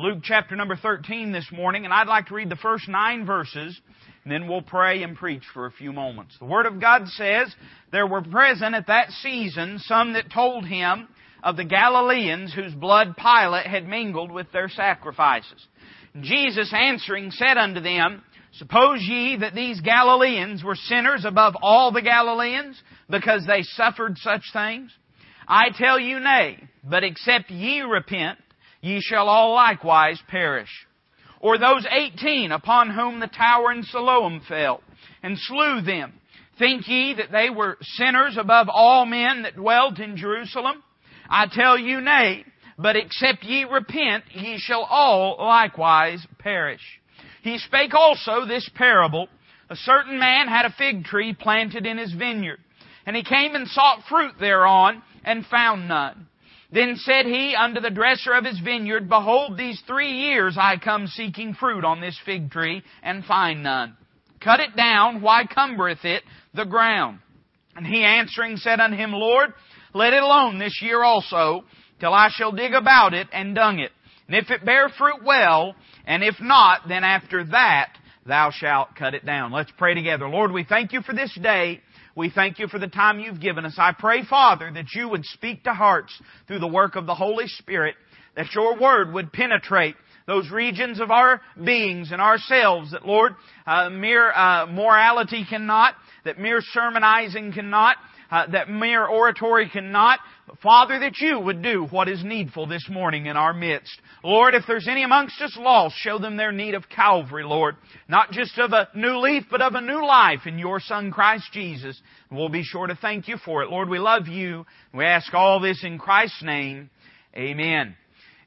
Luke chapter number 13 this morning, and I'd like to read the first nine verses, and then we'll pray and preach for a few moments. The Word of God says, There were present at that season some that told him of the Galileans whose blood Pilate had mingled with their sacrifices. Jesus answering said unto them, Suppose ye that these Galileans were sinners above all the Galileans because they suffered such things? I tell you nay, but except ye repent, ye shall all likewise perish. Or those eighteen upon whom the tower in Siloam fell, and slew them. Think ye that they were sinners above all men that dwelt in Jerusalem? I tell you nay, but except ye repent, ye shall all likewise perish. He spake also this parable. A certain man had a fig tree planted in his vineyard, and he came and sought fruit thereon, and found none. Then said he unto the dresser of his vineyard, Behold, these three years I come seeking fruit on this fig tree, and find none. Cut it down, why cumbereth it the ground? And he answering said unto him, Lord, let it alone this year also, till I shall dig about it and dung it. And if it bear fruit well, and if not, then after that thou shalt cut it down. Let's pray together. Lord, we thank you for this day. We thank you for the time you've given us. I pray, Father, that you would speak to hearts through the work of the Holy Spirit, that your word would penetrate those regions of our beings and ourselves that, Lord, uh, mere uh, morality cannot, that mere sermonizing cannot, uh, that mere oratory cannot. Father, that you would do what is needful this morning in our midst. Lord, if there's any amongst us lost, show them their need of Calvary, Lord. Not just of a new leaf, but of a new life in your Son, Christ Jesus. we'll be sure to thank you for it. Lord, we love you. We ask all this in Christ's name. Amen.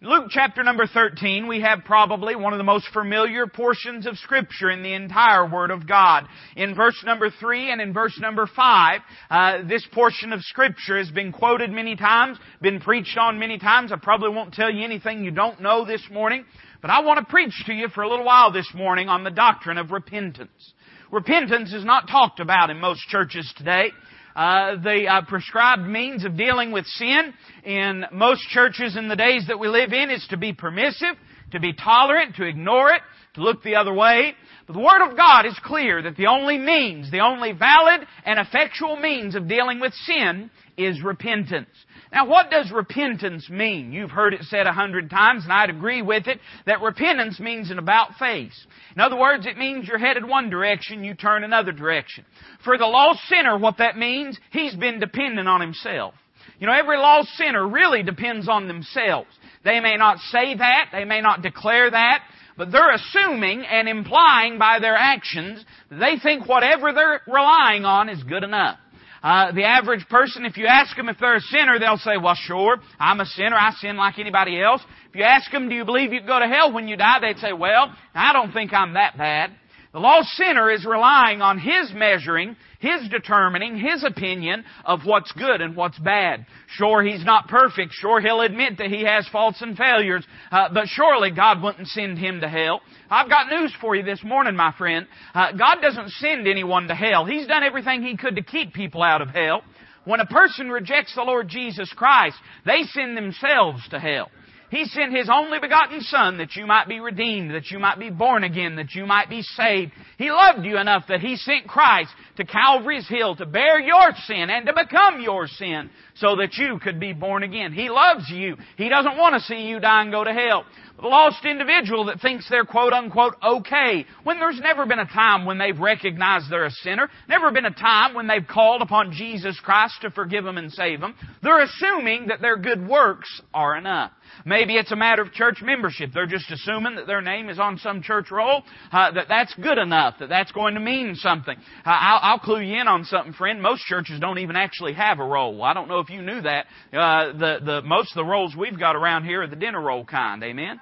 Luke chapter number 13, we have probably one of the most familiar portions of Scripture in the entire Word of God. In verse number 3 and in verse number 5, uh, this portion of Scripture has been quoted many times, been preached on many times. I probably won't tell you anything you don't know this morning, but I want to preach to you for a little while this morning on the doctrine of repentance. Repentance is not talked about in most churches today. Uh, the uh, prescribed means of dealing with sin in most churches in the days that we live in is to be permissive, to be tolerant, to ignore it, to look the other way. But the Word of God is clear that the only means, the only valid and effectual means of dealing with sin is repentance. Now what does repentance mean? You've heard it said a hundred times and I'd agree with it that repentance means an about face. In other words, it means you're headed one direction, you turn another direction. For the lost sinner, what that means, he's been dependent on himself. You know, every lost sinner really depends on themselves. They may not say that, they may not declare that, but they're assuming and implying by their actions that they think whatever they're relying on is good enough. Uh, the average person, if you ask them if they're a sinner, they'll say, well, sure, I'm a sinner. I sin like anybody else. If you ask them, do you believe you go to hell when you die? They'd say, well, I don't think I'm that bad. The lost sinner is relying on his measuring his determining, His opinion of what's good and what's bad. Sure, He's not perfect. Sure, He'll admit that He has faults and failures. Uh, but surely God wouldn't send Him to hell. I've got news for you this morning, my friend. Uh, God doesn't send anyone to hell. He's done everything He could to keep people out of hell. When a person rejects the Lord Jesus Christ, they send themselves to hell. He sent His only begotten Son that you might be redeemed, that you might be born again, that you might be saved. He loved you enough that He sent Christ to Calvary's Hill to bear your sin and to become your sin so that you could be born again. He loves you. He doesn't want to see you die and go to hell. The lost individual that thinks they're quote unquote okay when there's never been a time when they've recognized they're a sinner, never been a time when they've called upon Jesus Christ to forgive them and save them. They're assuming that their good works are enough. Maybe it's a matter of church membership. They're just assuming that their name is on some church roll, uh, that that's good enough, that that's going to mean something. Uh, I'll, I'll, clue you in on something, friend. Most churches don't even actually have a roll. I don't know if you knew that. Uh, the, the, most of the rolls we've got around here are the dinner roll kind. Amen?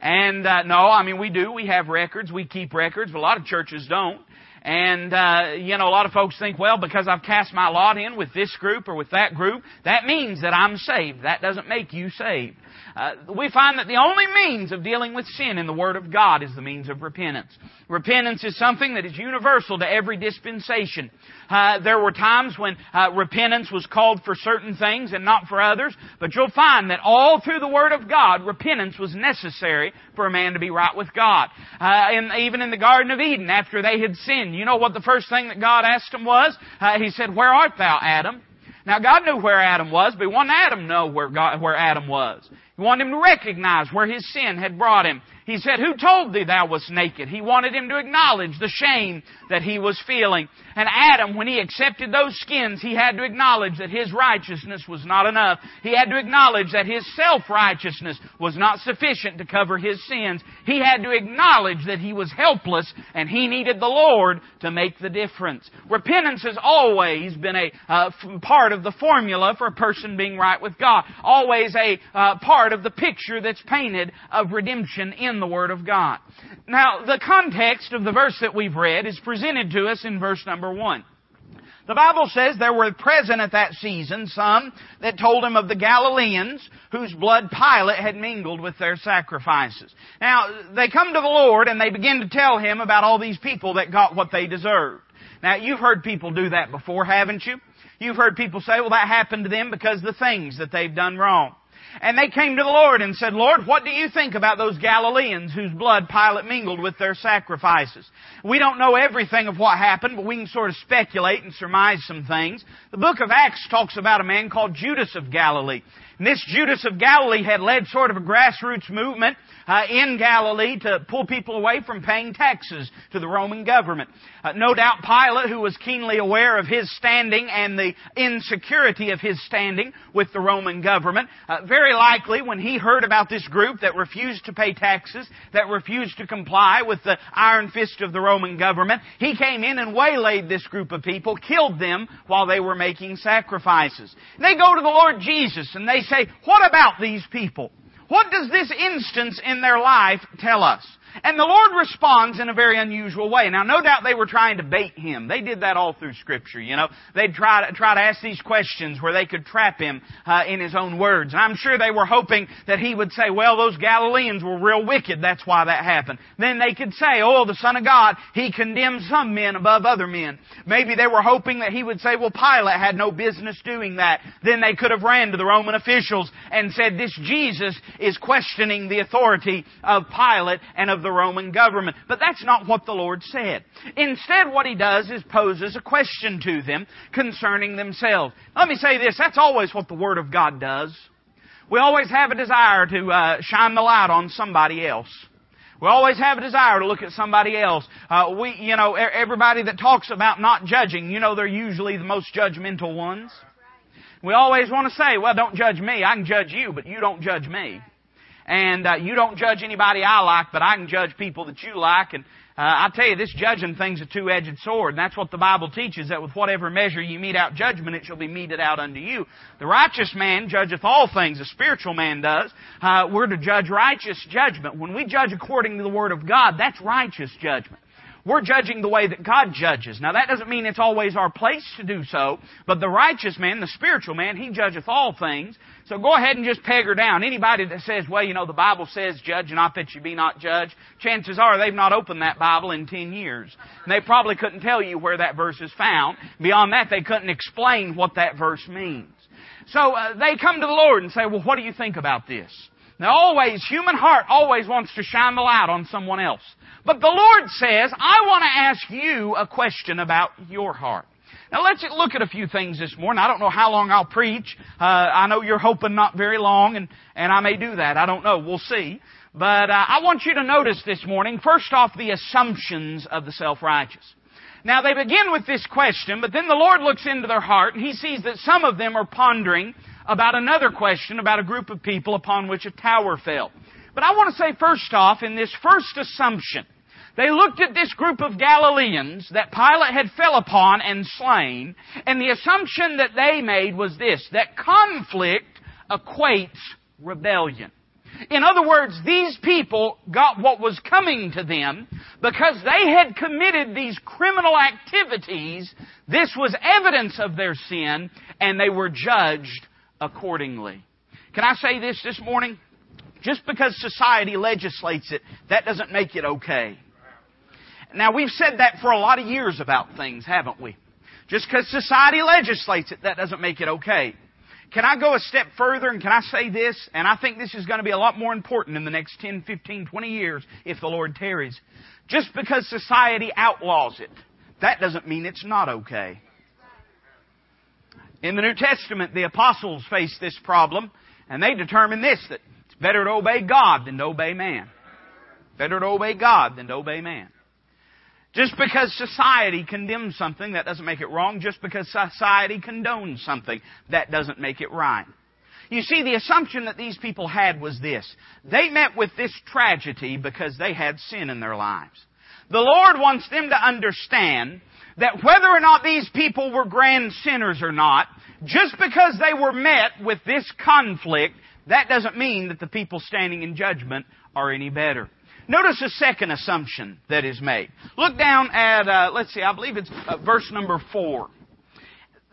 And uh, no, I mean we do. We have records. We keep records, but a lot of churches don't. And, uh, you know, a lot of folks think, well, because I've cast my lot in with this group or with that group, that means that I'm saved. That doesn't make you saved. Uh, we find that the only means of dealing with sin in the Word of God is the means of repentance. Repentance is something that is universal to every dispensation. Uh, there were times when uh, repentance was called for certain things and not for others, but you'll find that all through the Word of God, repentance was necessary for a man to be right with God. Uh, and even in the Garden of Eden, after they had sinned, you know what the first thing that God asked them was? Uh, he said, "Where art thou, Adam?" Now God knew where Adam was, but he wanted Adam know where, God, where Adam was. He wanted him to recognize where his sin had brought him. He said, Who told thee thou wast naked? He wanted him to acknowledge the shame that he was feeling. And Adam, when he accepted those skins, he had to acknowledge that his righteousness was not enough. He had to acknowledge that his self-righteousness was not sufficient to cover his sins. He had to acknowledge that he was helpless and he needed the Lord to make the difference. Repentance has always been a uh, part of the formula for a person being right with God. Always a uh, part of the picture that's painted of redemption in the Word of God. Now, the context of the verse that we've read is presented to us in verse number one. The Bible says there were present at that season some that told him of the Galileans whose blood Pilate had mingled with their sacrifices. Now, they come to the Lord and they begin to tell him about all these people that got what they deserved. Now, you've heard people do that before, haven't you? You've heard people say, well, that happened to them because of the things that they've done wrong. And they came to the Lord and said, Lord, what do you think about those Galileans whose blood Pilate mingled with their sacrifices? We don't know everything of what happened, but we can sort of speculate and surmise some things. The book of Acts talks about a man called Judas of Galilee. And this Judas of Galilee had led sort of a grassroots movement uh, in Galilee to pull people away from paying taxes to the Roman government. Uh, no doubt Pilate, who was keenly aware of his standing and the insecurity of his standing with the Roman government, uh, very likely when he heard about this group that refused to pay taxes, that refused to comply with the iron fist of the Roman government, he came in and waylaid this group of people, killed them while they were making sacrifices. And they go to the Lord Jesus and they say, what about these people? What does this instance in their life tell us? And the Lord responds in a very unusual way. Now, no doubt they were trying to bait him. They did that all through Scripture, you know. They'd try to, try to ask these questions where they could trap him uh, in his own words. And I'm sure they were hoping that he would say, well, those Galileans were real wicked. That's why that happened. Then they could say, oh, the Son of God, He condemned some men above other men. Maybe they were hoping that he would say, well, Pilate had no business doing that. Then they could have ran to the Roman officials and said, this Jesus is questioning the authority of Pilate and of the Roman government. But that's not what the Lord said. Instead, what He does is poses a question to them concerning themselves. Let me say this, that's always what the Word of God does. We always have a desire to uh, shine the light on somebody else. We always have a desire to look at somebody else. Uh, we, you know, everybody that talks about not judging, you know, they're usually the most judgmental ones. We always want to say, well, don't judge me. I can judge you, but you don't judge me. And uh, you don't judge anybody I like, but I can judge people that you like. And uh, I tell you, this judging thing's a two-edged sword, and that's what the Bible teaches, that with whatever measure you mete out judgment, it shall be meted out unto you. The righteous man judgeth all things, the spiritual man does. Uh, we're to judge righteous judgment. When we judge according to the Word of God, that's righteous judgment. We're judging the way that God judges. Now that doesn't mean it's always our place to do so, but the righteous man, the spiritual man, he judgeth all things. So go ahead and just peg her down. Anybody that says, well, you know, the Bible says judge not that you be not judged, chances are they've not opened that Bible in ten years. And they probably couldn't tell you where that verse is found. Beyond that, they couldn't explain what that verse means. So uh, they come to the Lord and say, well, what do you think about this? Now always, human heart always wants to shine the light on someone else. But the Lord says, I want to ask you a question about your heart. Now let's look at a few things this morning. I don't know how long I'll preach. Uh, I know you're hoping not very long, and, and I may do that. I don't know. We'll see. But uh, I want you to notice this morning, first off, the assumptions of the self-righteous. Now they begin with this question, but then the Lord looks into their heart, and He sees that some of them are pondering about another question about a group of people upon which a tower fell. But I want to say first off, in this first assumption, they looked at this group of Galileans that Pilate had fell upon and slain, and the assumption that they made was this, that conflict equates rebellion. In other words, these people got what was coming to them, Because they had committed these criminal activities, this was evidence of their sin, and they were judged accordingly. Can I say this this morning? Just because society legislates it, that doesn't make it okay. Now, we've said that for a lot of years about things, haven't we? Just because society legislates it, that doesn't make it okay. Can I go a step further and can I say this? And I think this is going to be a lot more important in the next 10, 15, 20 years if the Lord tarries. Just because society outlaws it, that doesn't mean it's not okay. In the New Testament, the apostles faced this problem, and they determined this, that it's better to obey God than to obey man. Better to obey God than to obey man. Just because society condemns something, that doesn't make it wrong. Just because society condones something, that doesn't make it right. You see, the assumption that these people had was this. They met with this tragedy because they had sin in their lives. The Lord wants them to understand that whether or not these people were grand sinners or not, just because they were met with this conflict, that doesn't mean that the people standing in judgment are any better. Notice a second assumption that is made. Look down at, uh, let's see, I believe it's uh, verse number four.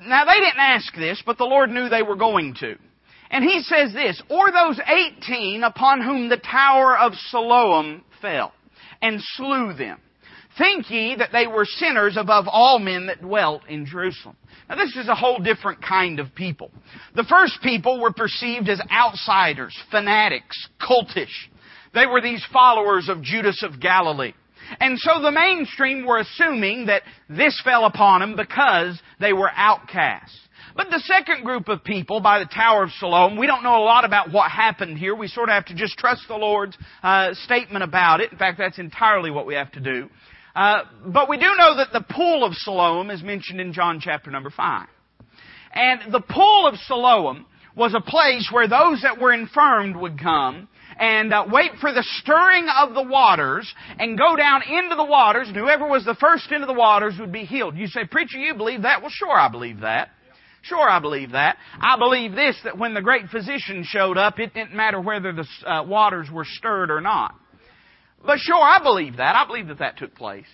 Now they didn't ask this, but the Lord knew they were going to. And he says this, or those eighteen upon whom the tower of Siloam fell, and slew them. Think ye that they were sinners above all men that dwelt in Jerusalem. Now this is a whole different kind of people. The first people were perceived as outsiders, fanatics, cultish. They were these followers of Judas of Galilee. And so the mainstream were assuming that this fell upon them because they were outcasts. But the second group of people by the Tower of Siloam, we don't know a lot about what happened here. We sort of have to just trust the Lord's uh, statement about it. In fact, that's entirely what we have to do. Uh, but we do know that the pool of Siloam is mentioned in John chapter number 5. And the pool of Siloam was a place where those that were infirmed would come and uh, wait for the stirring of the waters and go down into the waters, and whoever was the first into the waters would be healed. You say, Preacher, you believe that? Well, sure, I believe that. Sure, I believe that. I believe this, that when the great physician showed up, it didn't matter whether the uh, waters were stirred or not. But sure, I believe that. I believe that that took place.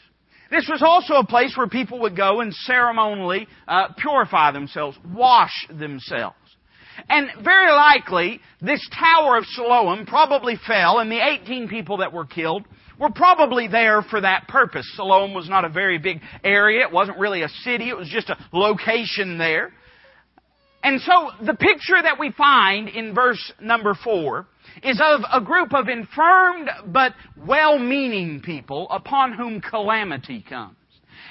This was also a place where people would go and ceremonially uh, purify themselves, wash themselves. And very likely, this Tower of Siloam probably fell, and the 18 people that were killed were probably there for that purpose. Siloam was not a very big area. It wasn't really a city. It was just a location there. And so the picture that we find in verse number four is of a group of infirmed but well-meaning people upon whom calamity comes.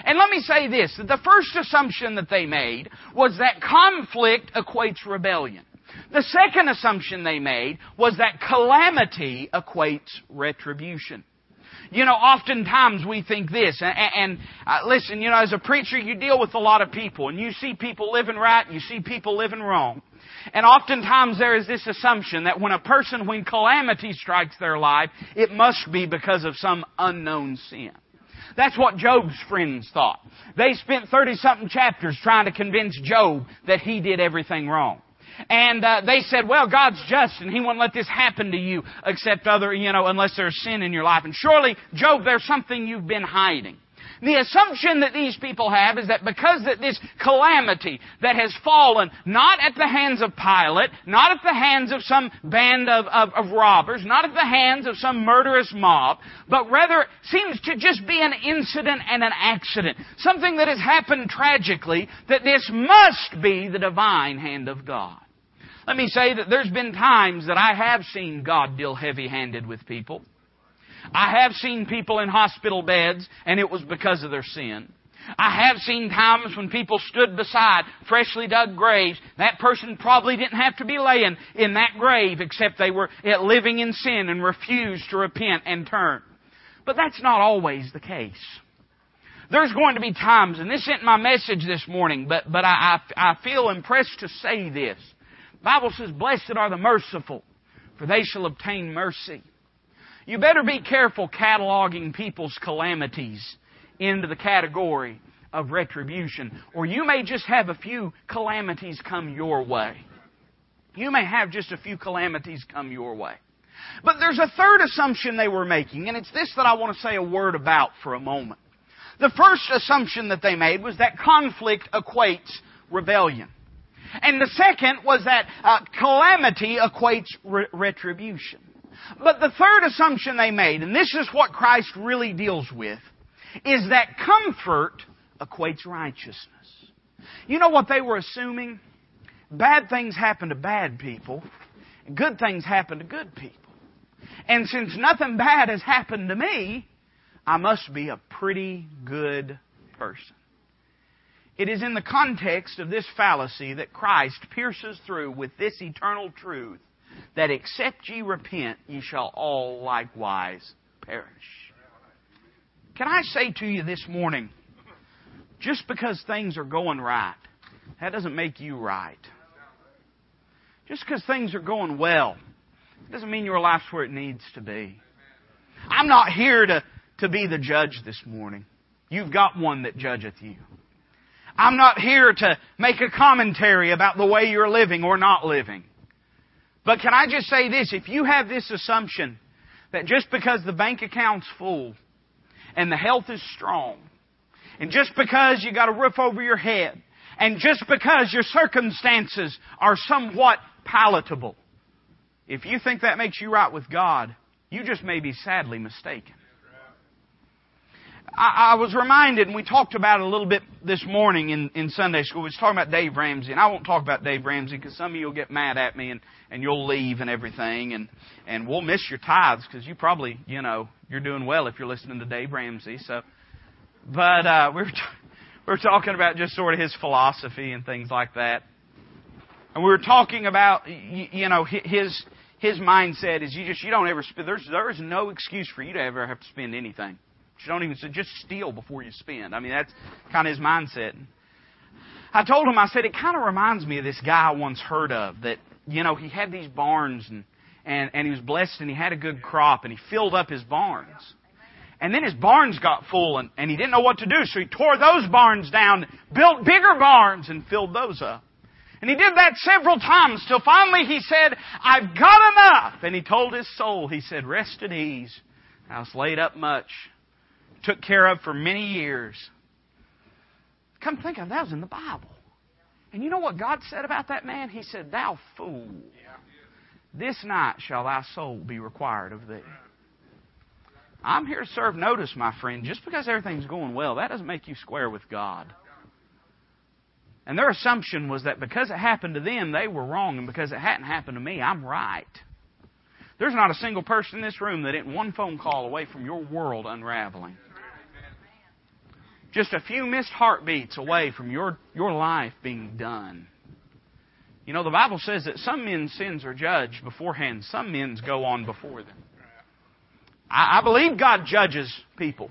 And let me say this, the first assumption that they made was that conflict equates rebellion. The second assumption they made was that calamity equates retribution. You know, oftentimes we think this, and, and uh, listen, you know, as a preacher, you deal with a lot of people, and you see people living right, and you see people living wrong. And oftentimes there is this assumption that when a person, when calamity strikes their life, it must be because of some unknown sin. That's what Job's friends thought. They spent 30 something chapters trying to convince Job that he did everything wrong. And uh, they said, well, God's just and He won't let this happen to you except other, you know, unless there's sin in your life. And surely, Job, there's something you've been hiding. The assumption that these people have is that because that this calamity that has fallen not at the hands of Pilate, not at the hands of some band of, of, of robbers, not at the hands of some murderous mob, but rather seems to just be an incident and an accident. Something that has happened tragically, that this must be the divine hand of God. Let me say that there's been times that I have seen God deal heavy handed with people. I have seen people in hospital beds, and it was because of their sin. I have seen times when people stood beside freshly dug graves. That person probably didn't have to be laying in that grave except they were eh, living in sin and refused to repent and turn. But that's not always the case. There's going to be times, and this isn't my message this morning, but, but I, I, I feel impressed to say this. The Bible says, Blessed are the merciful, for they shall obtain mercy. You better be careful cataloging people's calamities into the category of retribution, or you may just have a few calamities come your way. You may have just a few calamities come your way. But there's a third assumption they were making, and it's this that I want to say a word about for a moment. The first assumption that they made was that conflict equates rebellion. And the second was that uh, calamity equates re- retribution. But the third assumption they made, and this is what Christ really deals with, is that comfort equates righteousness. You know what they were assuming? Bad things happen to bad people, and good things happen to good people. And since nothing bad has happened to me, I must be a pretty good person. It is in the context of this fallacy that Christ pierces through with this eternal truth that except ye repent, ye shall all likewise perish. Can I say to you this morning, just because things are going right, that doesn't make you right. Just because things are going well, doesn't mean your life's where it needs to be. I'm not here to, to be the judge this morning. You've got one that judgeth you. I'm not here to make a commentary about the way you're living or not living. But can I just say this? If you have this assumption that just because the bank account's full and the health is strong, and just because you got a roof over your head, and just because your circumstances are somewhat palatable, if you think that makes you right with God, you just may be sadly mistaken. I, I was reminded, and we talked about it a little bit this morning in, in Sunday school. We was talking about Dave Ramsey, and I won't talk about Dave Ramsey because some of you will get mad at me and, and you'll leave and everything, and and we'll miss your tithes because you probably, you know, you're doing well if you're listening to Dave Ramsey. So, but uh, we were t- we were talking about just sort of his philosophy and things like that, and we were talking about you, you know his his mindset is you just you don't ever spend. There's there is no excuse for you to ever have to spend anything. You don't even say just steal before you spend. I mean, that's kind of his mindset. I told him, I said, it kind of reminds me of this guy I once heard of that, you know, he had these barns and, and, and he was blessed and he had a good crop and he filled up his barns. And then his barns got full and, and he didn't know what to do, so he tore those barns down, built bigger barns and filled those up. And he did that several times till finally he said, I've got enough. And he told his soul, he said, rest at ease. Was laid up much took care of for many years. Come think of it, that was in the Bible. And you know what God said about that man? He said, Thou fool, this night shall thy soul be required of thee. I'm here to serve notice, my friend. Just because everything's going well, that doesn't make you square with God. And their assumption was that because it happened to them, they were wrong, and because it hadn't happened to me, I'm right. There's not a single person in this room that isn't one phone call away from your world unraveling just a few missed heartbeats away from your, your life being done. You know, the Bible says that some men's sins are judged beforehand, some men's go on before them. I, I believe God judges people.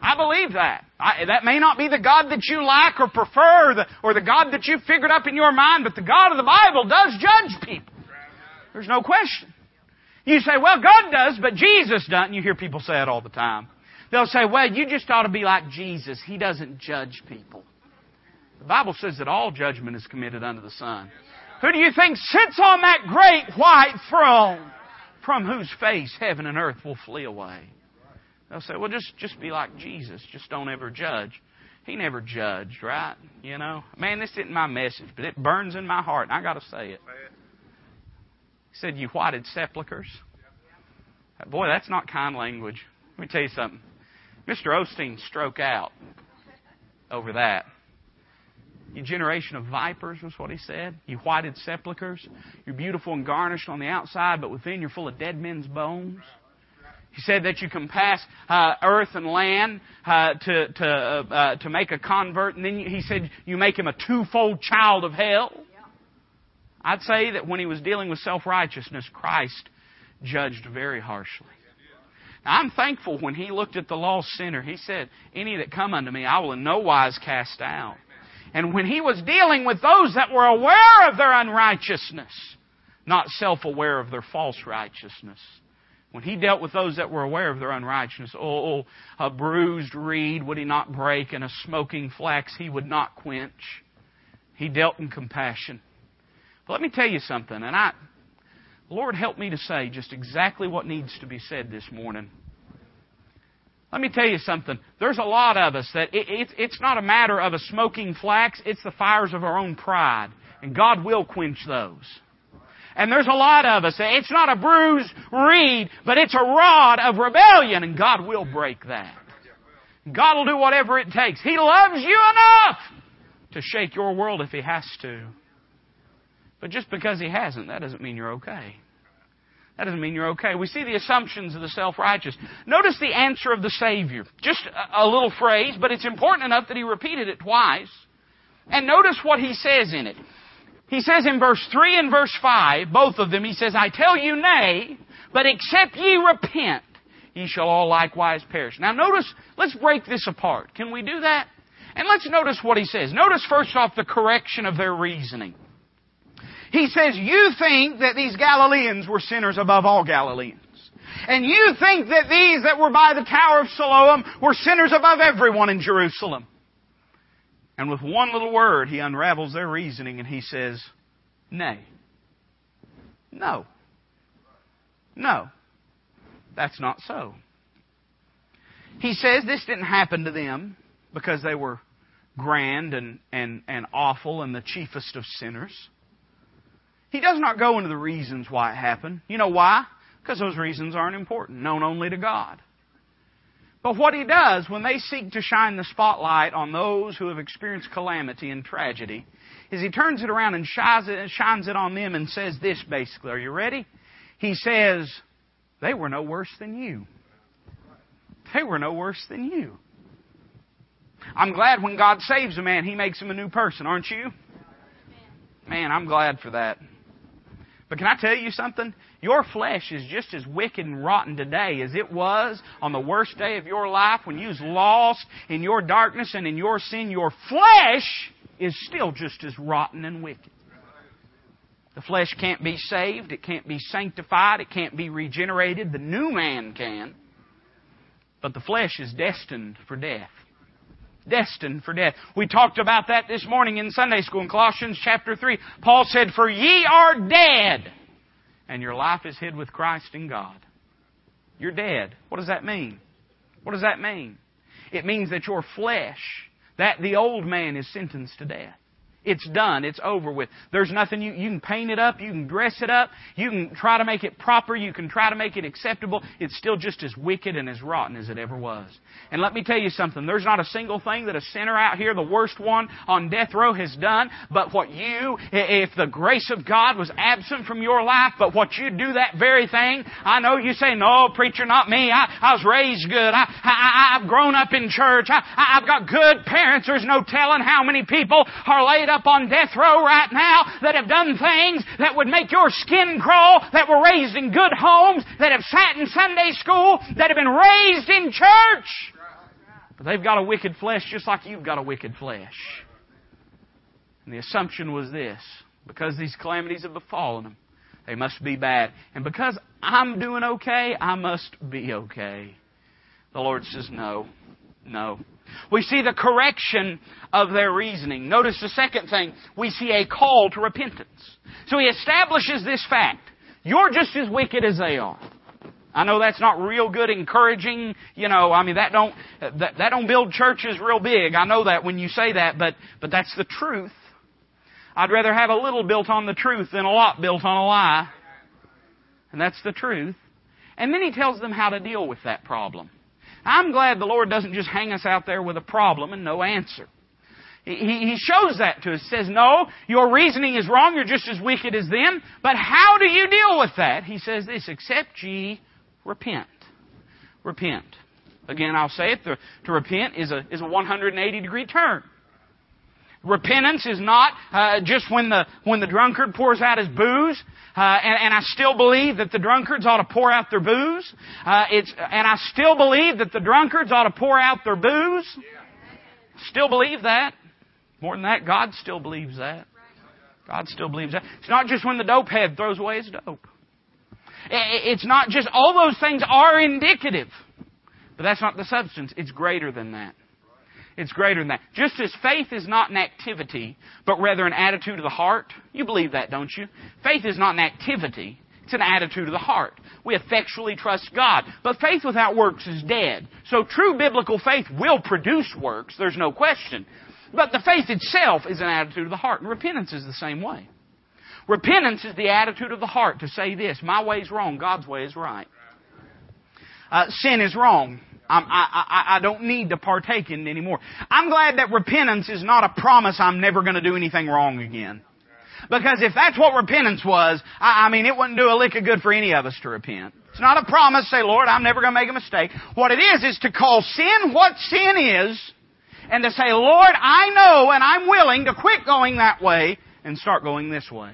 I believe that. I, that may not be the God that you like or prefer, the, or the God that you've figured up in your mind, but the God of the Bible does judge people. There's no question. You say, well, God does, but Jesus doesn't. You hear people say it all the time. They'll say, well, you just ought to be like Jesus. He doesn't judge people. The Bible says that all judgment is committed under the Son. Who do you think sits on that great white throne from whose face heaven and earth will flee away? They'll say, well, just, just be like Jesus. Just don't ever judge. He never judged, right? You know? Man, this isn't my message, but it burns in my heart, and I got to say it. He said, You whited sepulchres. Boy, that's not kind language. Let me tell you something. Mr. Osteen stroke out over that. You generation of vipers was what he said. You whited sepulchres. You're beautiful and garnished on the outside, but within you're full of dead men's bones. He said that you can pass uh, earth and land uh, to to uh, uh to make a convert, and then he said you make him a twofold child of hell. I'd say that when he was dealing with self righteousness, Christ judged very harshly. I'm thankful when he looked at the lost sinner, he said, Any that come unto me, I will in no wise cast out. And when he was dealing with those that were aware of their unrighteousness, not self aware of their false righteousness, when he dealt with those that were aware of their unrighteousness, oh, oh, a bruised reed would he not break, and a smoking flax he would not quench. He dealt in compassion. But let me tell you something, and I, Lord, help me to say just exactly what needs to be said this morning. Let me tell you something. There's a lot of us that it, it, it's not a matter of a smoking flax, it's the fires of our own pride. And God will quench those. And there's a lot of us. That it's not a bruised reed, but it's a rod of rebellion, and God will break that. God will do whatever it takes. He loves you enough to shake your world if He has to. But just because He hasn't, that doesn't mean you're okay. That doesn't mean you're okay. We see the assumptions of the self-righteous. Notice the answer of the Savior. Just a, little phrase, but it's important enough that He repeated it twice. And notice what He says in it. He says in verse 3 and verse 5, both of them, He says, I tell you nay, but except ye repent, ye shall all likewise perish. Now notice, let's break this apart. Can we do that? And let's notice what he says. Notice first off the correction of their reasoning. He says, You think that these Galileans were sinners above all Galileans. And you think that these that were by the Tower of Siloam were sinners above everyone in Jerusalem. And with one little word, he unravels their reasoning and he says, Nay. No. No. That's not so. He says this didn't happen to them because they were grand and, and, and awful and the chiefest of sinners. He does not go into the reasons why it happened. You know why? Because those reasons aren't important, known only to God. But what he does when they seek to shine the spotlight on those who have experienced calamity and tragedy is he turns it around and shines it, shines it on them and says this basically. Are you ready? He says, they were no worse than you. They were no worse than you. I'm glad when God saves a man, He makes him a new person, aren't you? Man, I'm glad for that. But can I tell you something? Your flesh is just as wicked and rotten today as it was on the worst day of your life when you was lost in your darkness and in your sin. Your flesh is still just as rotten and wicked. The flesh can't be saved, it can't be sanctified, it can't be regenerated. The new man can. But the flesh is destined for death. Destined for death. We talked about that this morning in Sunday school in Colossians chapter 3. Paul said, For ye are dead, and your life is hid with Christ in God. You're dead. What does that mean? What does that mean? It means that your flesh, that the old man is sentenced to death. It's done. It's over with. There's nothing you, you can paint it up, you can dress it up, you can try to make it proper, you can try to make it acceptable. It's still just as wicked and as rotten as it ever was. And let me tell you something. There's not a single thing that a sinner out here, the worst one on death row, has done, but what you, if the grace of God was absent from your life, but what you do that very thing, I know you say, no, preacher, not me. I, I was raised good. I, I, I've grown up in church. I, I've got good parents. There's no telling how many people are laid up on death row right now that have done things that would make your skin crawl, that were raised in good homes, that have sat in Sunday school, that have been raised in church. But they've got a wicked flesh just like you've got a wicked flesh. And the assumption was this because these calamities have befallen them, they must be bad. And because I'm doing okay, I must be okay. The Lord says, no, no. We see the correction of their reasoning. Notice the second thing. We see a call to repentance. So he establishes this fact. You're just as wicked as they are. I know that's not real good encouraging, you know, I mean that don't that, that don't build churches real big. I know that when you say that, but but that's the truth. I'd rather have a little built on the truth than a lot built on a lie. And that's the truth. And then he tells them how to deal with that problem. I'm glad the Lord doesn't just hang us out there with a problem and no answer. He, shows that to us. He says, no, your reasoning is wrong. You're just as wicked as them. But how do you deal with that? He says this, except ye repent. Repent. Again, I'll say it. To repent is a, is a 180 degree turn. Repentance is not uh, just when the when the drunkard pours out his booze, uh, and, and, I still believe that the drunkards ought to pour out their booze. Uh, it's and I still believe that the drunkards ought to pour out their booze. Still believe that. More than that, God still believes that. God still believes that. It's not just when the dope head throws away his dope. It's not just all those things are indicative, but that's not the substance. It's greater than that. It's greater than that. Just as faith is not an activity, but rather an attitude of the heart. You believe that, don't you? Faith is not an activity. It's an attitude of the heart. We effectually trust God. But faith without works is dead. So true biblical faith will produce works, there's no question. But the faith itself is an attitude of the heart, and repentance is the same way. Repentance is the attitude of the heart to say this my way is wrong, God's way is right. Uh, sin is wrong. I, I, I don't need to partake in it anymore. I'm glad that repentance is not a promise I'm never going to do anything wrong again. Because if that's what repentance was, I, I mean, it wouldn't do a lick of good for any of us to repent. It's not a promise, say, Lord, I'm never going to make a mistake. What it is, is to call sin what sin is, and to say, Lord, I know and I'm willing to quit going that way and start going this way.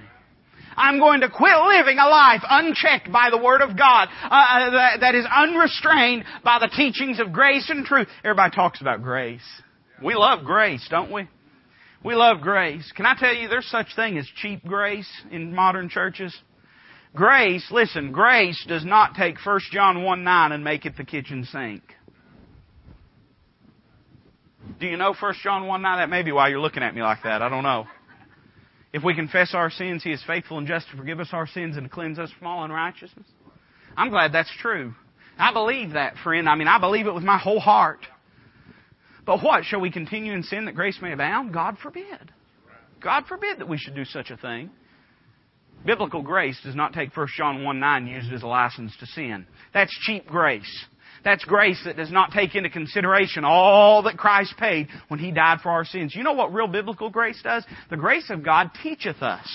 I'm going to quit living a life unchecked by the Word of God, uh, uh, that, that is unrestrained by the teachings of grace and truth. Everybody talks about grace. We love grace, don't we? We love grace. Can I tell you, there's such thing as cheap grace in modern churches? Grace, listen, grace does not take 1 John 1 9 and make it the kitchen sink. Do you know 1 John 1 9? That may be why you're looking at me like that. I don't know. If we confess our sins, He is faithful and just to forgive us our sins and to cleanse us from all unrighteousness. I'm glad that's true. I believe that, friend. I mean, I believe it with my whole heart. But what? Shall we continue in sin that grace may abound? God forbid. God forbid that we should do such a thing. Biblical grace does not take 1 John 1 9 used as a license to sin. That's cheap grace. That's grace that does not take into consideration all that Christ paid when He died for our sins. You know what real biblical grace does? The grace of God teacheth us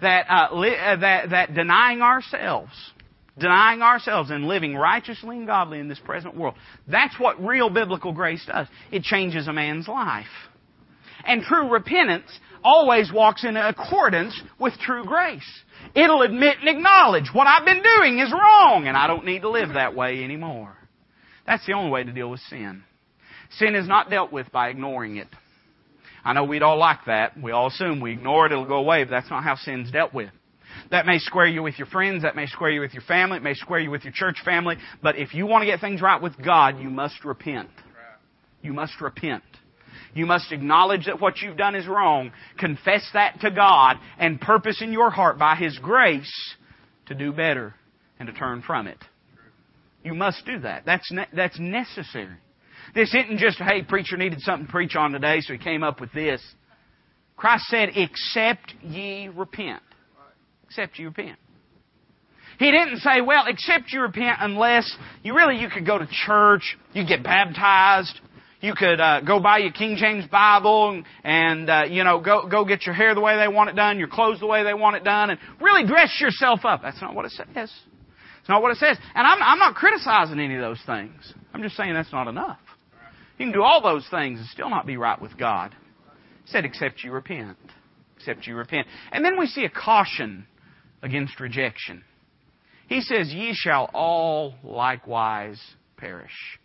that, uh, li- uh, that, that denying ourselves, denying ourselves and living righteously and godly in this present world, that's what real biblical grace does. It changes a man's life. And true repentance always walks in accordance with true grace. It'll admit and acknowledge what I've been doing is wrong and I don't need to live that way anymore. That's the only way to deal with sin. Sin is not dealt with by ignoring it. I know we'd all like that. We all assume we ignore it, it'll go away, but that's not how sin's dealt with. That may square you with your friends, that may square you with your family, it may square you with your church family, but if you want to get things right with God, you must repent. You must repent. You must acknowledge that what you've done is wrong, confess that to God, and purpose in your heart by His grace to do better and to turn from it. You must do that. That's, ne- that's necessary. This isn't just, hey, preacher needed something to preach on today, so he came up with this. Christ said, except ye repent. Except ye repent. He didn't say, well, except you repent unless you really, you could go to church, you get baptized, you could uh, go buy your King James Bible and, and uh, you know go go get your hair the way they want it done, your clothes the way they want it done, and really dress yourself up. That's not what it says. It's not what it says. And I'm, I'm not criticizing any of those things. I'm just saying that's not enough. You can do all those things and still not be right with God. He said, except you repent. Except you repent. And then we see a caution against rejection. He says, Ye shall all likewise perish.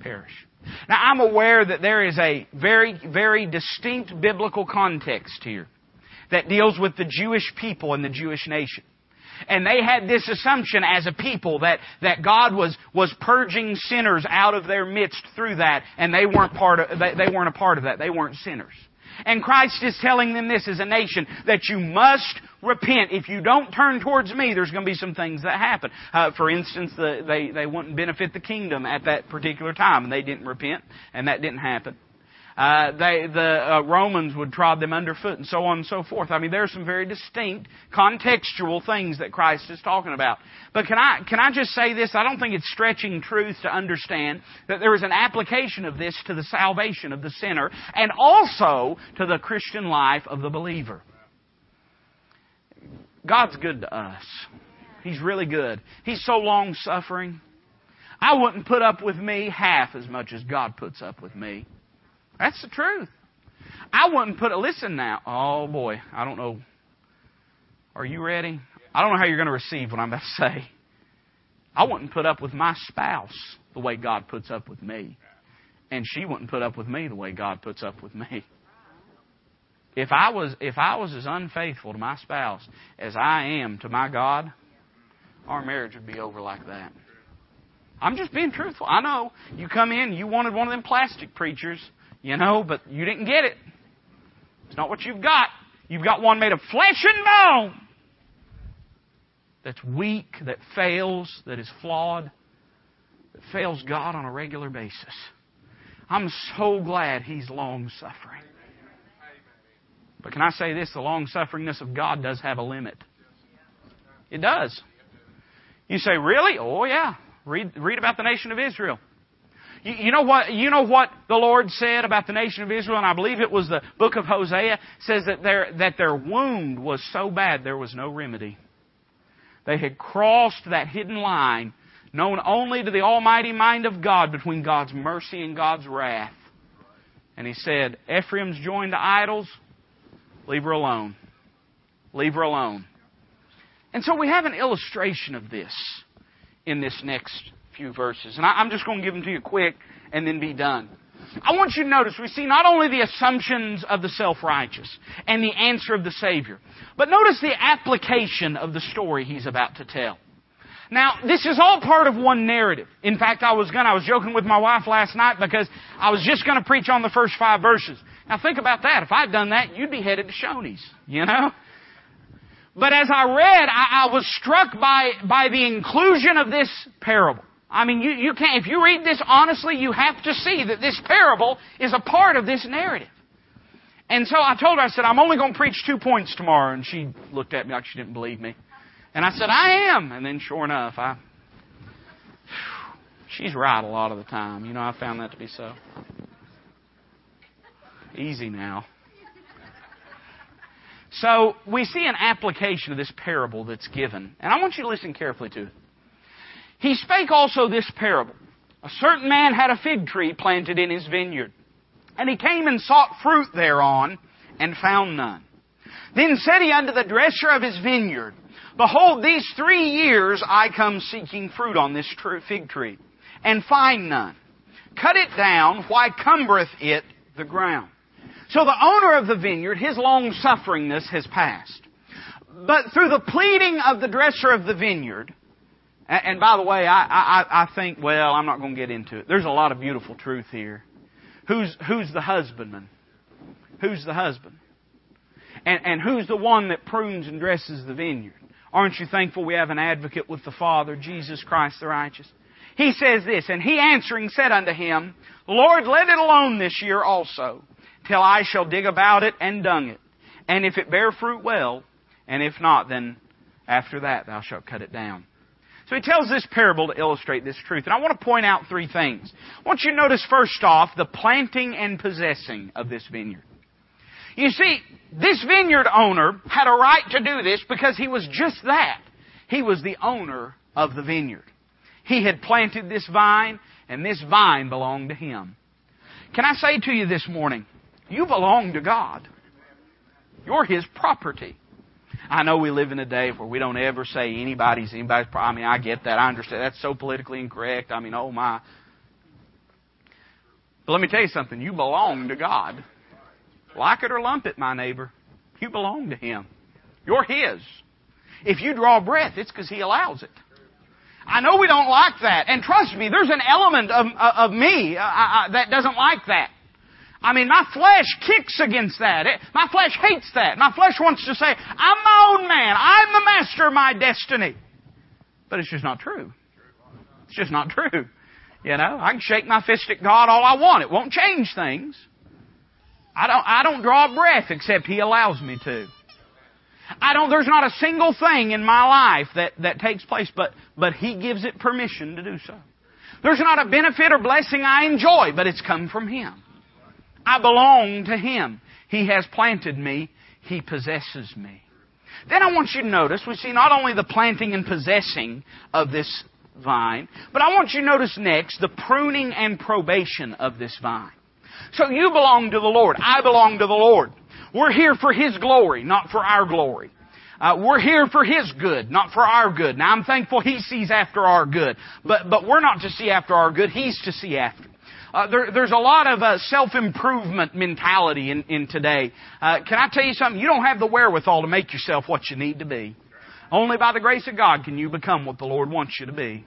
Perish. Now, I'm aware that there is a very, very distinct biblical context here that deals with the Jewish people and the Jewish nation. And they had this assumption as a people that, that God was, was purging sinners out of their midst through that, and they weren't part of, they, they weren't a part of that. They weren't sinners. And Christ is telling them this as a nation, that you must repent. If you don't turn towards me, there's going to be some things that happen. Uh, for instance, the, they, they wouldn't benefit the kingdom at that particular time, and they didn't repent, and that didn't happen. Uh, they, the uh, Romans would trod them underfoot, and so on and so forth. I mean, there are some very distinct contextual things that Christ is talking about. But can I can I just say this? I don't think it's stretching truth to understand that there is an application of this to the salvation of the sinner, and also to the Christian life of the believer. God's good to us. He's really good. He's so long suffering. I wouldn't put up with me half as much as God puts up with me. That's the truth. I wouldn't put it. Listen now. Oh boy, I don't know. Are you ready? I don't know how you're going to receive what I'm about to say. I wouldn't put up with my spouse the way God puts up with me. And she wouldn't put up with me the way God puts up with me. If I was if I was as unfaithful to my spouse as I am to my God, our marriage would be over like that. I'm just being truthful. I know you come in, you wanted one of them plastic preachers you know, but you didn't get it. It's not what you've got. You've got one made of flesh and bone. that's weak, that fails, that is flawed, that fails God on a regular basis. I'm so glad He's long suffering. But can I say this? The long sufferingness of God does have a limit. It does. You say, really? Oh yeah. Read, read about the nation of Israel. You, you, know what, you know what the Lord said about the nation of Israel, and I believe it was the book of Hosea, says that their, that their wound was so bad there was no remedy. They had crossed that hidden line known only to the almighty mind of God between God's mercy and God's wrath. And he said, Ephraim's joined to idols, leave her alone. Leave her alone. And so we have an illustration of this in this next few verses. And I'm just going to give them to you quick and then be done. I want you to notice we see not only the assumptions of the self-righteous and the answer of the Savior, but notice the application of the story he's about to tell. Now, this is all part of one narrative. In fact, I was going I was joking with my wife last night because I was just going to preach on the first five verses. Now think about that. If I'd done that, you'd be headed to Shoney's, you know? But as I read, I, I was struck by, by the inclusion of this parable. I mean, you, you can't, if you read this honestly, you have to see that this parable is a part of this narrative. And so I told her, I said, I'm only going to preach two points tomorrow. And she looked at me like she didn't believe me. And I said, I am. And then sure enough, I, she's right a lot of the time. You know, I found that to be so. Easy now. So we see an application of this parable that's given. And I want you to listen carefully to it. He spake also this parable. A certain man had a fig tree planted in his vineyard. And he came and sought fruit thereon, and found none. Then said he unto the dresser of his vineyard, Behold, these three years I come seeking fruit on this fig tree, and find none. Cut it down, why cumbereth it the ground? So the owner of the vineyard, his long sufferingness has passed. But through the pleading of the dresser of the vineyard, and, and by the way, I, I, I think, well, I'm not going to get into it. There's a lot of beautiful truth here. Who's, who's the husbandman? Who's the husband? And, and who's the one that prunes and dresses the vineyard? Aren't you thankful we have an advocate with the Father, Jesus Christ the righteous? He says this, and he answering said unto him, Lord, let it alone this year also, till I shall dig about it and dung it. And if it bear fruit, well, and if not, then after that thou shalt cut it down. So he tells this parable to illustrate this truth. And I want to point out three things. I want you to notice first off the planting and possessing of this vineyard. You see, this vineyard owner had a right to do this because he was just that. He was the owner of the vineyard. He had planted this vine, and this vine belonged to him. Can I say to you this morning, you belong to God. You're His property. I know we live in a day where we don't ever say anybody's anybody's. I mean, I get that. I understand. That's so politically incorrect. I mean, oh my. But let me tell you something. You belong to God. Like it or lump it, my neighbor. You belong to Him. You're His. If you draw breath, it's because He allows it. I know we don't like that. And trust me, there's an element of, of me uh, uh, that doesn't like that. I mean, my flesh kicks against that. It, my flesh hates that. My flesh wants to say, I'm my own man. I'm the master of my destiny. But it's just not true. It's just not true. You know, I can shake my fist at God all I want. It won't change things. I don't, I don't draw breath except He allows me to. I don't, there's not a single thing in my life that, that takes place, but, but He gives it permission to do so. There's not a benefit or blessing I enjoy, but it's come from Him. I belong to Him. He has planted me. He possesses me. Then I want you to notice, we see not only the planting and possessing of this vine, but I want you to notice next the pruning and probation of this vine. So you belong to the Lord. I belong to the Lord. We're here for His glory, not for our glory. Uh, we're here for His good, not for our good. Now I'm thankful He sees after our good, but but we're not to see after our good. He's to see after. Uh, there, there's a lot of uh, self-improvement mentality in, in today. Uh, can I tell you something? You don't have the wherewithal to make yourself what you need to be. Only by the grace of God can you become what the Lord wants you to be.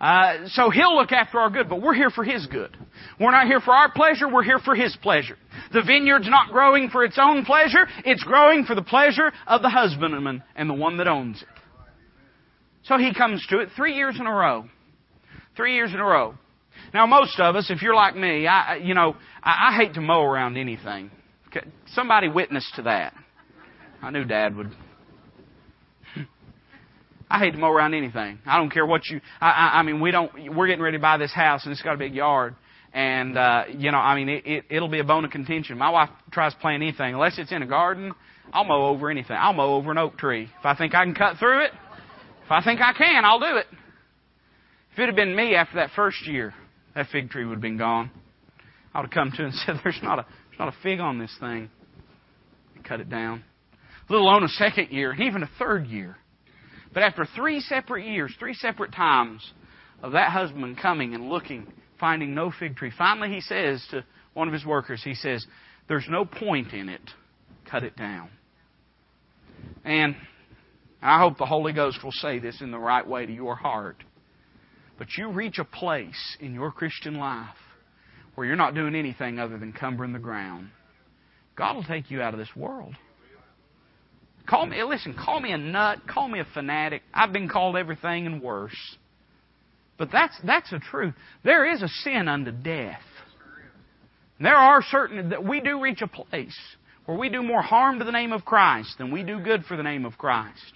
Uh, so He'll look after our good, but we're here for His good. We're not here for our pleasure, we're here for His pleasure. The vineyard's not growing for its own pleasure, it's growing for the pleasure of the husbandman and the one that owns it. So he comes to it three years in a row. Three years in a row. Now, most of us, if you're like me, I, you know, I, I hate to mow around anything. Somebody witness to that. I knew Dad would. I hate to mow around anything. I don't care what you. I, I, I mean, we don't. We're getting ready to buy this house, and it's got a big yard. And uh, you know, I mean, it, it, it'll be a bone of contention. My wife tries to plant anything, unless it's in a garden. I'll mow over anything. I'll mow over an oak tree if I think I can cut through it. If I think I can, I'll do it. If it had been me after that first year, that fig tree would have been gone. I would have come to and said, "There's not a there's not a fig on this thing." Cut it down. Let alone a second year, and even a third year. But after three separate years, three separate times of that husband coming and looking finding no fig tree. Finally, he says to one of his workers, he says, There's no point in it. Cut it down. And I hope the Holy Ghost will say this in the right way to your heart. But you reach a place in your Christian life where you're not doing anything other than cumbering the ground. God will take you out of this world. Call me, listen, call me a nut, call me a fanatic. I've been called everything and worse. But that's, that's the truth. There is a sin unto death. There are certain, that we do reach a place where we do more harm to the name of Christ than we do good for the name of Christ.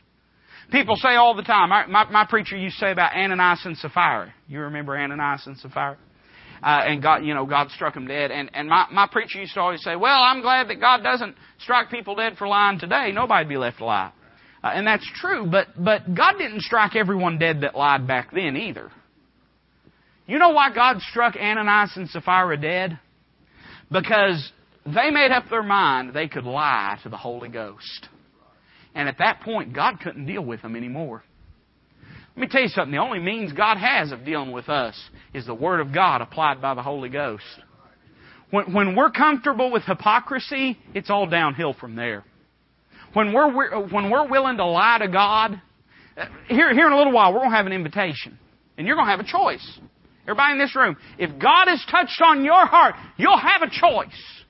People say all the time, my, my, my preacher used to say about Ananias and Sapphira. You remember Ananias and Sapphira? Uh, and God, you know, God struck them dead. And, and my, my preacher used to always say, well, I'm glad that God doesn't strike people dead for lying today. Nobody'd be left alive. Uh, and that's true, but, but God didn't strike everyone dead that lied back then either. You know why God struck Ananias and Sapphira dead? Because they made up their mind they could lie to the Holy Ghost. And at that point, God couldn't deal with them anymore. Let me tell you something. The only means God has of dealing with us is the Word of God applied by the Holy Ghost. When, when we're comfortable with hypocrisy, it's all downhill from there. When we're, when we're willing to lie to God, uh, here, here in a little while, we're going to have an invitation. And you're going to have a choice. Everybody in this room, if God has touched on your heart, you'll have a choice.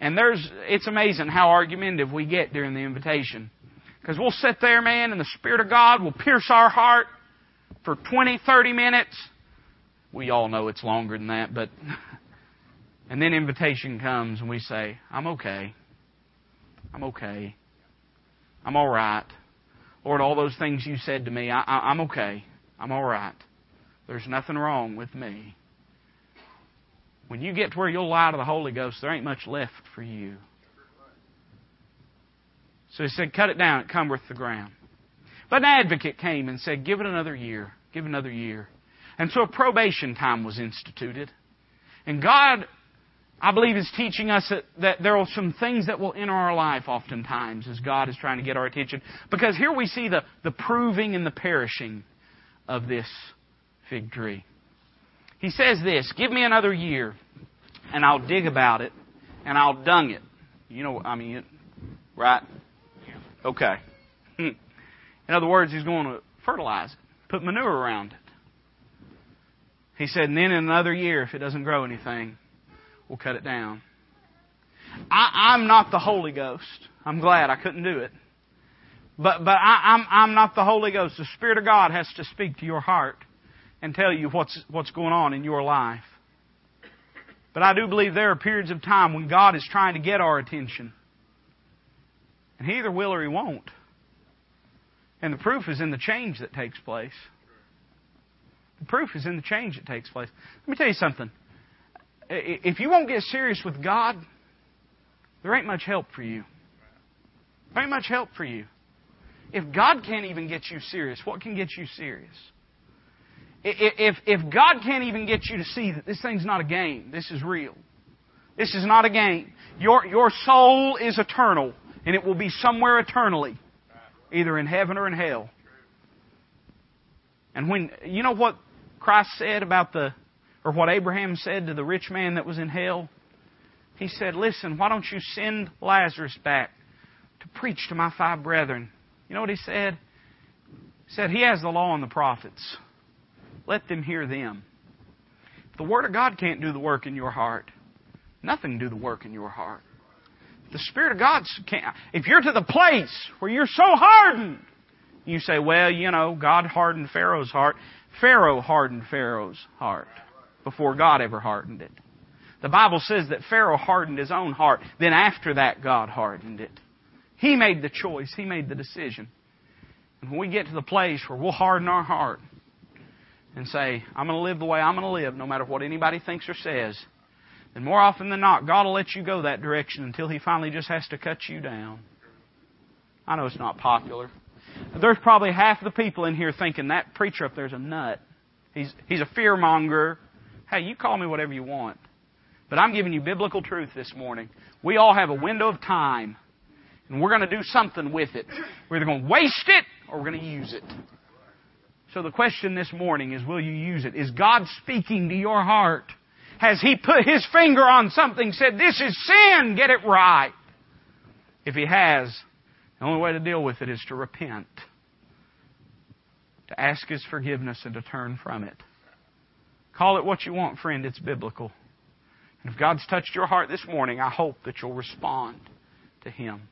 And there's, it's amazing how argumentative we get during the invitation. Because we'll sit there, man, and the Spirit of God will pierce our heart for 20, 30 minutes. We all know it's longer than that, but, and then invitation comes and we say, I'm okay. I'm okay. I'm alright. Lord, all those things you said to me, I, I'm okay. I'm alright. There's nothing wrong with me. When you get to where you'll lie to the Holy Ghost, there ain't much left for you. So he said, Cut it down, it cumbereth the ground. But an advocate came and said, Give it another year. Give it another year. And so a probation time was instituted. And God, I believe, is teaching us that, that there are some things that will enter our life oftentimes as God is trying to get our attention. Because here we see the, the proving and the perishing of this fig tree. He says this Give me another year, and I'll dig about it, and I'll dung it. You know, I mean, right? Okay. Hmm. In other words, he's going to fertilize it, put manure around it. He said, and then in another year, if it doesn't grow anything, we'll cut it down. I, am not the Holy Ghost. I'm glad I couldn't do it. But, but I, I'm, I'm not the Holy Ghost. The Spirit of God has to speak to your heart and tell you what's, what's going on in your life. But I do believe there are periods of time when God is trying to get our attention. And He either will or He won't. And the proof is in the change that takes place. The proof is in the change that takes place. Let me tell you something. If you won't get serious with God, there ain't much help for you. There ain't much help for you. If God can't even get you serious, what can get you serious? If, if God can't even get you to see that this thing's not a game, this is real. This is not a game. Your, your soul is eternal, and it will be somewhere eternally, either in heaven or in hell. And when, you know what Christ said about the, or what Abraham said to the rich man that was in hell? He said, Listen, why don't you send Lazarus back to preach to my five brethren? You know what he said? He said, He has the law and the prophets. Let them hear them. If the Word of God can't do the work in your heart, nothing can do the work in your heart. The Spirit of God can't. If you're to the place where you're so hardened, You say, well, you know, God hardened Pharaoh's heart. Pharaoh hardened Pharaoh's heart before God ever hardened it. The Bible says that Pharaoh hardened his own heart. Then after that, God hardened it. He made the choice. He made the decision. And when we get to the place where we'll harden our heart and say, I'm going to live the way I'm going to live, no matter what anybody thinks or says, then more often than not, God will let you go that direction until He finally just has to cut you down. I know it's not popular. There's probably half the people in here thinking that preacher up there's a nut. He's, he's a fear monger. Hey, you call me whatever you want. But I'm giving you biblical truth this morning. We all have a window of time, and we're going to do something with it. We're either going to waste it or we're going to use it. So the question this morning is will you use it? Is God speaking to your heart? Has He put His finger on something, said, This is sin, get it right? If He has, the only way to deal with it is to repent, to ask His forgiveness, and to turn from it. Call it what you want, friend, it's biblical. And if God's touched your heart this morning, I hope that you'll respond to Him.